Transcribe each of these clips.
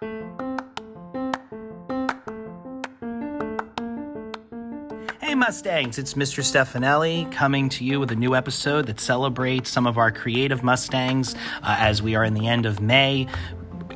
Hey Mustangs, it's Mr. Stefanelli coming to you with a new episode that celebrates some of our creative Mustangs uh, as we are in the end of May.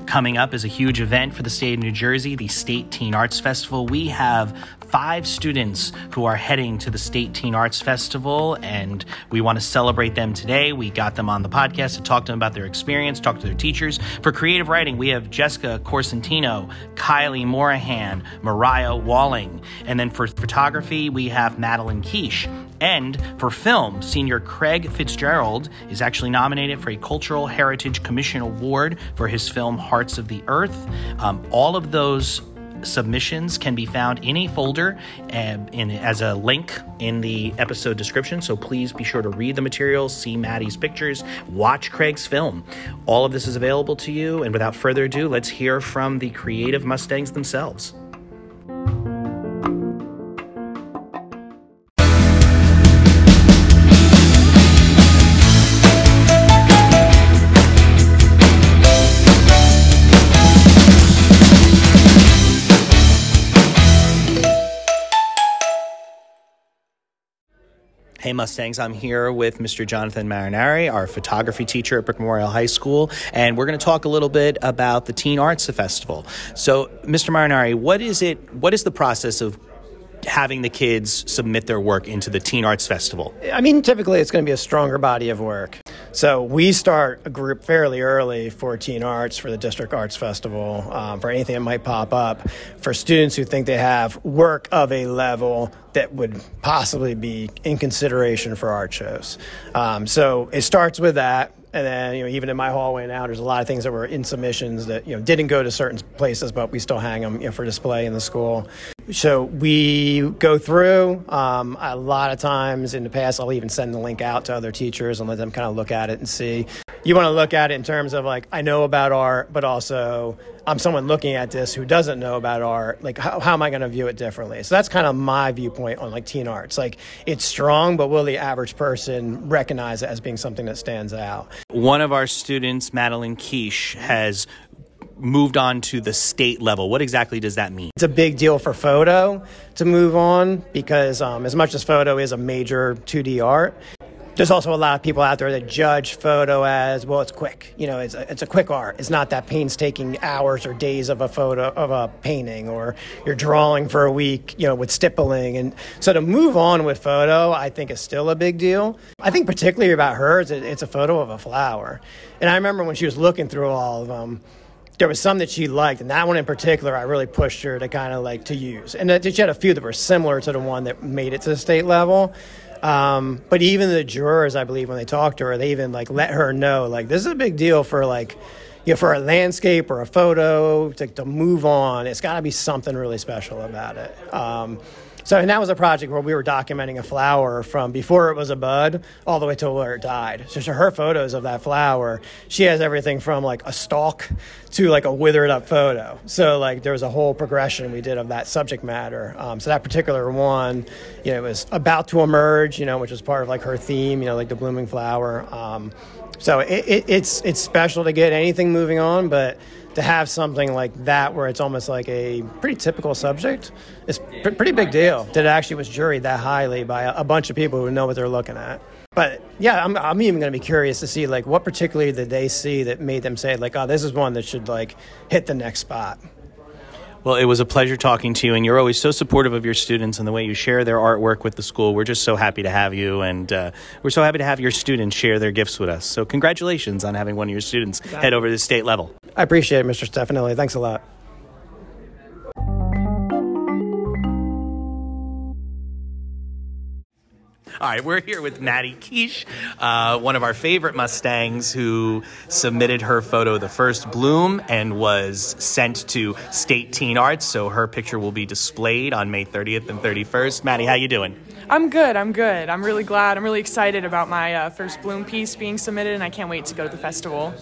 Coming up is a huge event for the state of New Jersey, the State Teen Arts Festival. We have five students who are heading to the State Teen Arts Festival, and we want to celebrate them today. We got them on the podcast to talk to them about their experience, talk to their teachers. For creative writing, we have Jessica Corsentino, Kyleigh Moraghan, Mariah Walling, and then for photography, we have Madalyn Kiesche. And for film, senior Craig Fitzgerald is actually nominated for a Cultural Heritage Commission Award for his film Hearts of the Earth. Um, all of those submissions can be found in a folder and in, as a link in the episode description. So please be sure to read the materials, see Maddie's pictures, watch Craig's film. All of this is available to you. And without further ado, let's hear from the creative Mustangs themselves. Hey Mustangs, I'm here with Mr. Jonathan Marinari, our photography teacher at Brick Memorial High School, and we're going to talk a little bit about the Teen Arts Festival. So, Mr. Marinari, what is it? What is the process of having the kids submit their work into the Teen Arts Festival? I mean, typically it's going to be a stronger body of work. So we start a group fairly early for Teen Arts, for the District Arts Festival, um, for anything that might pop up, for students who think they have work of a level that would possibly be in consideration for art shows. Um, so it starts with that. And then, you know, even in my hallway now, there's a lot of things that were in submissions that, you know, didn't go to certain places, but we still hang them you know, for display in the school. So we go through. Um, a lot of times in the past, I'll even send the link out to other teachers and let them kind of look at it and see. You want to look at it in terms of like, I know about art, but also I'm someone looking at this who doesn't know about art. Like, how, how am I going to view it differently? So that's kind of my viewpoint on like teen arts. Like, it's strong, but will the average person recognize it as being something that stands out? One of our students, Madalyn Kiesche, has moved on to the state level. What exactly does that mean? It's a big deal for photo to move on because, um, as much as photo is a major 2D art, there's also a lot of people out there that judge photo as well it's quick. You know it's a, it's a quick art. It's not that painstaking hours or days of a photo of a painting or you're drawing for a week you know with stippling. And so to move on with photo i think is still a big deal. I think particularly about hers it's it's a photo of a flower. And i remember when she was looking through all of them there was some that she liked, and that one in particular, I really pushed her to kind of like to use. And she had a few that were similar to the one that made it to the state level. Um, but even the jurors, I believe, when they talked to her, they even like let her know like this is a big deal for like you know, for a landscape or a photo to, to move on. It's got to be something really special about it. Um, so, and that was a project where we were documenting a flower from before it was a bud all the way to where it died. So, her photos of that flower, she has everything from like a stalk to like a withered up photo. So, like, there was a whole progression we did of that subject matter. Um, so, that particular one, you know, it was about to emerge, you know, which was part of like her theme, you know, like the blooming flower. Um, so, it, it, it's it's special to get anything moving on, but to have something like that where it's almost like a pretty typical subject is a pretty big deal that it actually was juried that highly by a, a bunch of people who know what they're looking at. But yeah i'm, I'm even going to be curious to see like what particularly did they see that made them say like oh this is one that should like hit the next spot well, it was a pleasure talking to you, and you're always so supportive of your students and the way you share their artwork with the school. We're just so happy to have you, and uh, we're so happy to have your students share their gifts with us. So, congratulations on having one of your students head over to the state level. I appreciate it, Mr. Stefanelli. Thanks a lot. All right, we're here with Maddie Kiesche, uh, one of our favorite Mustangs, who submitted her photo, the first bloom, and was sent to State Teen Arts. So her picture will be displayed on May 30th and 31st. Maddie, how you doing? I'm good. I'm good. I'm really glad. I'm really excited about my uh, first Bloom piece being submitted, and I can't wait to go to the festival.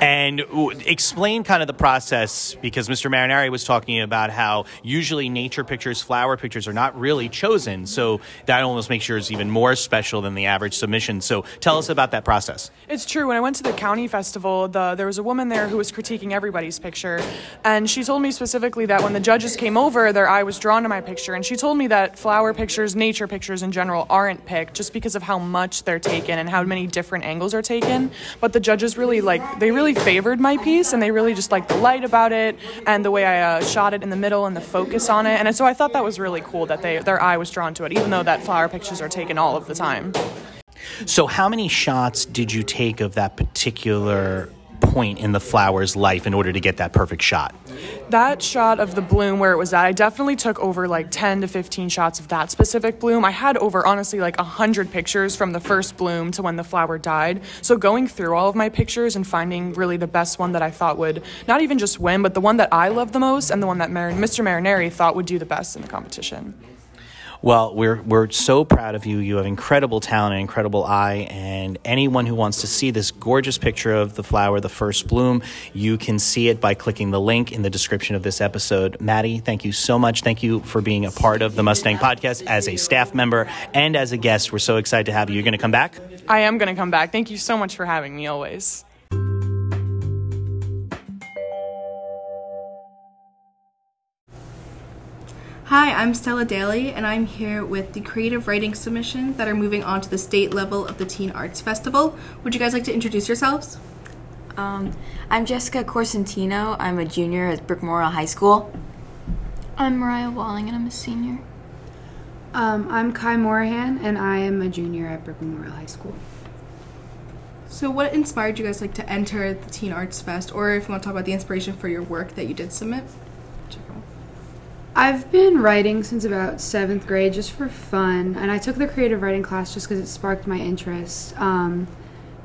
And explain kind of the process because Mr. Marinari was talking about how usually nature pictures, flower pictures are not really chosen. So that almost makes yours even more special than the average submission. So tell us about that process. It's true. When I went to the county festival, the, there was a woman there who was critiquing everybody's picture. And she told me specifically that when the judges came over, their eye was drawn to my picture. And she told me that flower pictures, nature pictures in general, aren't picked just because of how much they're taken and how many different angles are taken. But the judges really like, they really favored my piece and they really just liked the light about it and the way I uh, shot it in the middle and the focus on it. And so I thought that was really cool that they their eye was drawn to it, even though that flower pictures are taken all of the time. So, how many shots did you take of that particular point in the flower's life in order to get that perfect shot? That shot of the bloom where it was at, I definitely took over like 10 to 15 shots of that specific bloom. I had over, honestly, like 100 pictures from the first bloom to when the flower died. So going through all of my pictures and finding really the best one that I thought would not even just win, but the one that I love the most and the one that Mar- Mr. Marinari thought would do the best in the competition. Well, we're we're so proud of you. You have incredible talent, and incredible eye, and anyone who wants to see this gorgeous picture of the flower, the first bloom, you can see it by clicking the link in the description of this episode. Maddie, thank you so much. Thank you for being a part of the Mustang podcast as a staff member and as a guest. We're so excited to have you. You're going to come back? I am going to come back. Thank you so much for having me always. Hi, I'm Stella Daly, and I'm here with the creative writing submissions that are moving on to the state level of the Teen Arts Festival. Would you guys like to introduce yourselves? Um, I'm Jessica Corsentino. I'm a junior at Brick Memorial High School. I'm Mariah Walling, and I'm a senior. Um, I'm Kai Moraghan, and I am a junior at Brick Memorial High School. So, what inspired you guys like to enter the Teen Arts Fest, or if you want to talk about the inspiration for your work that you did submit? I've been writing since about seventh grade just for fun, and I took the creative writing class just because it sparked my interest. Um,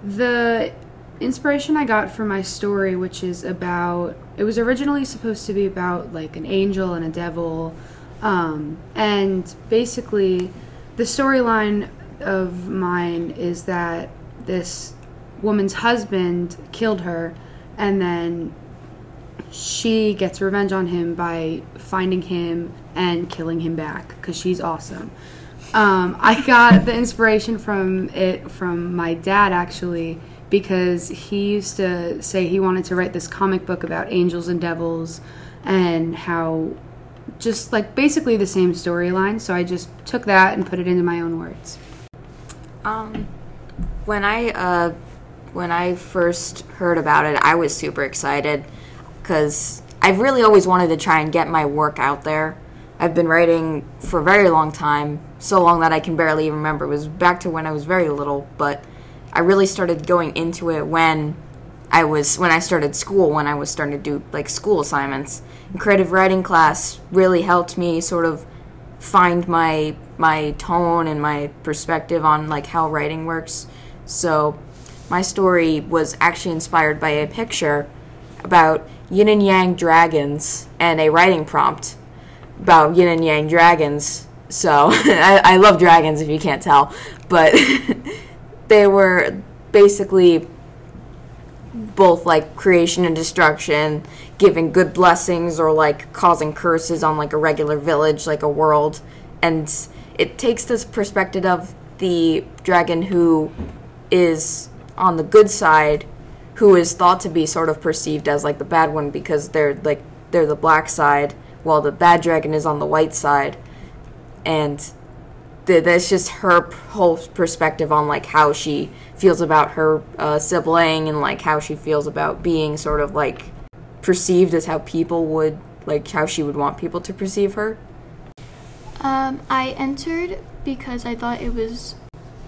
the inspiration I got for my story, which is about, it was originally supposed to be about like an angel and a devil, um, and basically, the storyline of mine is that this woman's husband killed her, and then she gets revenge on him by finding him and killing him back because she's awesome. Um, I got the inspiration from it from my dad actually because he used to say he wanted to write this comic book about angels and devils and how just like basically the same storyline. So I just took that and put it into my own words. Um, when I uh, when I first heard about it, I was super excited because I've really always wanted to try and get my work out there. I've been writing for a very long time, so long that I can barely remember. It was back to when I was very little, but I really started going into it when I was when I started school, when I was starting to do like school assignments. And creative writing class really helped me sort of find my my tone and my perspective on like how writing works. So my story was actually inspired by a picture about yin and yang dragons and a writing prompt about yin and yang dragons. So I, I love dragons if you can't tell, but they were basically both like creation and destruction, giving good blessings or like causing curses on like a regular village, like a world. And it takes this perspective of the dragon who is on the good side who is thought to be sort of perceived as like the bad one because they're like they're the black side while the bad dragon is on the white side. And th- that's just her p- whole perspective on like how she feels about her uh, sibling and like how she feels about being sort of like perceived as how people would like how she would want people to perceive her. Um, I entered because I thought it was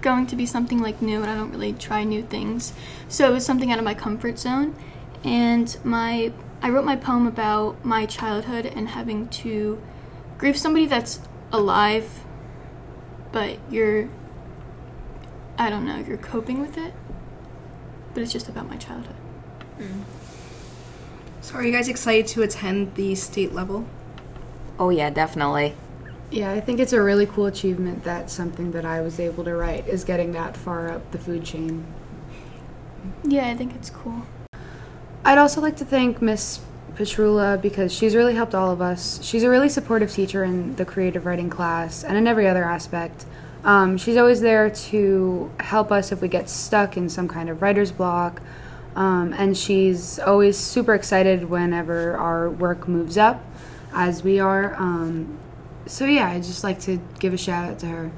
going to be something like new, and I don't really try new things. So it was something out of my comfort zone. And my I wrote my poem about my childhood and having to grieve somebody that's alive, but you're I don't know, you're coping with it. But it's just about my childhood. So, are you guys excited to attend the state level? oh yeah definitely Yeah, I think it's a really cool achievement that something that I was able to write is getting that far up the food chain. Yeah, I think it's cool. I'd also like to thank Miss Petrula because she's really helped all of us. She's a really supportive teacher in the creative writing class and in every other aspect. Um, she's always there to help us if we get stuck in some kind of writer's block. Um, and she's always super excited whenever our work moves up, as we are. Um, so, yeah, I'd just like to give a shout out to her.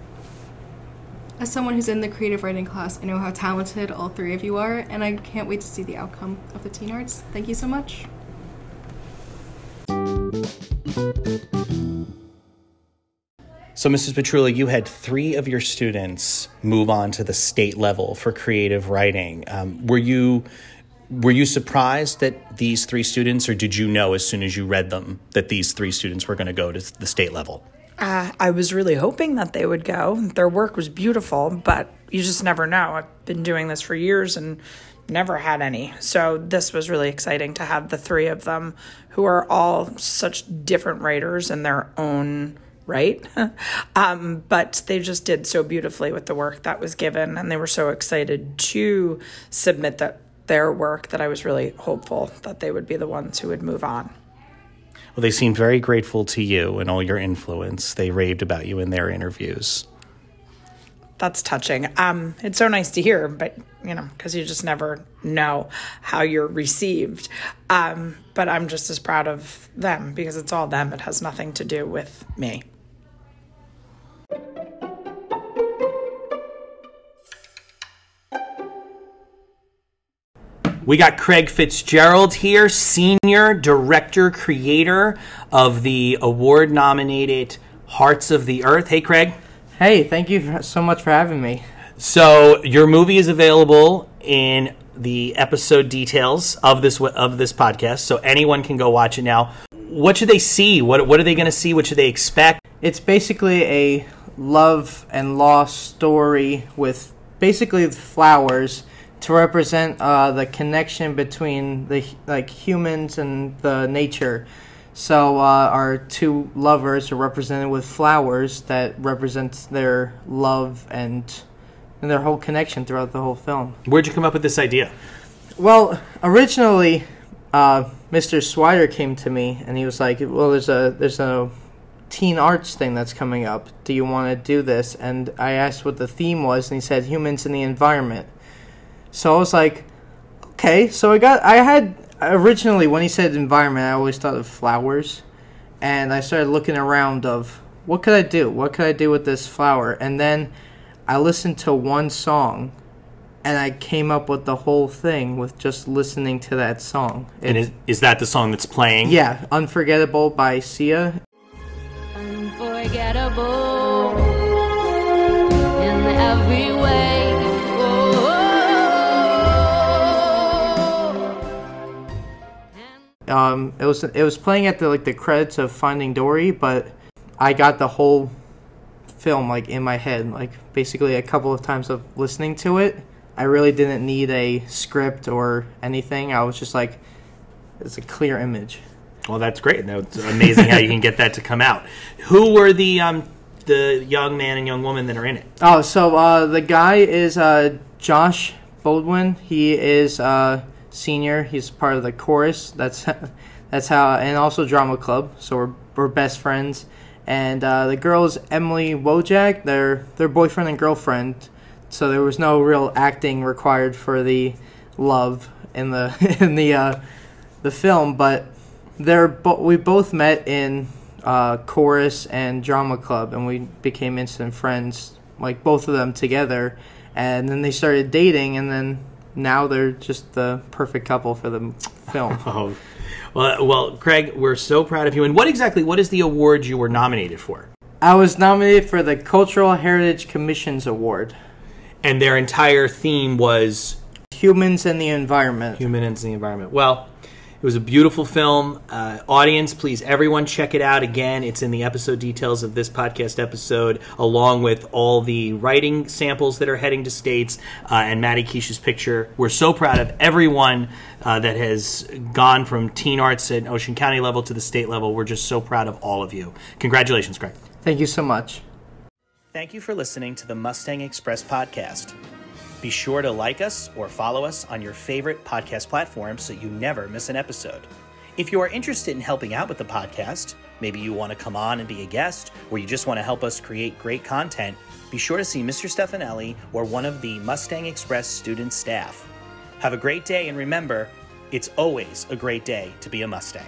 As someone who's in the creative writing class, I know how talented all three of you are, and I can't wait to see the outcome of the teen arts. Thank you so much. So, Mrs. Petrula, you had three of your students move on to the state level for creative writing. Um, were you were you surprised that these three students, or did you know as soon as you read them that these three students were going to go to the state level? Uh, I was really hoping that they would go. Their work was beautiful, but you just never know. I've been doing this for years and never had any. So this was really exciting to have the three of them who are all such different writers in their own right. um, but they just did so beautifully with the work that was given, and they were so excited to submit that their work that I was really hopeful that they would be the ones who would move on. Well, they seemed very grateful to you and all your influence. They raved about you in their interviews. That's touching. Um, it's so nice to hear, but you know, because you just never know how you're received. Um, but I'm just as proud of them because it's all them. It has nothing to do with me. We got Craig Fitzgerald here, senior director, creator of the award nominated Hearts of the Earth. Hey, Craig. Hey, thank you so much for having me. So, your movie is available in the episode details of this of this podcast, so anyone can go watch it now. What should they see? What what are they going to see? What should they expect? It's basically a love and loss story with basically flowers to represent uh, the connection between the like humans and the nature. So uh, our two lovers are represented with flowers that represent their love and and their whole connection throughout the whole film. Where'd you come up with this idea? Well, originally, uh, Mr. Swider came to me and he was like, "Well, there's a there's a teen arts thing that's coming up. Do you want to do this?" And I asked what the theme was, and he said humans and the environment. So I was like, okay. So I got, I had originally when he said environment, I always thought of flowers, and I started looking around of what could I do? What could I do with this flower? And then I listened to one song, and I came up with the whole thing with just listening to that song. And is, is that the song that's playing? Yeah, Unforgettable by Sia. Unforgettable in every way. Um, it was it was playing at the like the credits of Finding Dory, but I got the whole film like in my head. Like basically a couple of times of listening to it, I really didn't need a script or anything. I was just like, it's a clear image. Well, that's great. That's amazing how you can get that to come out. Who were the um, the young man and young woman that are in it? Oh, so uh, the guy is uh, Josh Baldwin. He is uh, senior. He's part of the chorus. That's that's how, and also drama club. So we're we're best friends. And uh, the girl is Emily Wojak. They're they're boyfriend and girlfriend. So there was no real acting required for the love in the in the uh, the film, but they're bo- we both met in uh, chorus and drama club, and we became instant friends, like both of them together. And then they started dating, and then now they're just the perfect couple for the film. Oh, well, uh, well, Craig, we're so proud of you. And what exactly? What is the award you were nominated for? I was nominated for the Cultural Heritage Commission's Award. And their entire theme was humans and the environment. Humans and the environment. Well, it was a beautiful film. Uh, audience, please, everyone, check it out again. It's in the episode details of this podcast episode, along with all the writing samples that are heading to states uh, and Maddie Kiesche's picture. We're so proud of everyone uh, that has gone from teen arts at Ocean County level to the state level. We're just so proud of all of you. Congratulations, Greg. Thank you so much. Thank you for listening to the Mustang Express podcast. Be sure to like us or follow us on your favorite podcast platform so you never miss an episode. If you are interested in helping out with the podcast, maybe you want to come on and be a guest, or you just want to help us create great content, be sure to see Mr. Stefanelli or one of the Mustang Express student staff. Have a great day, and remember, it's always a great day to be a Mustang.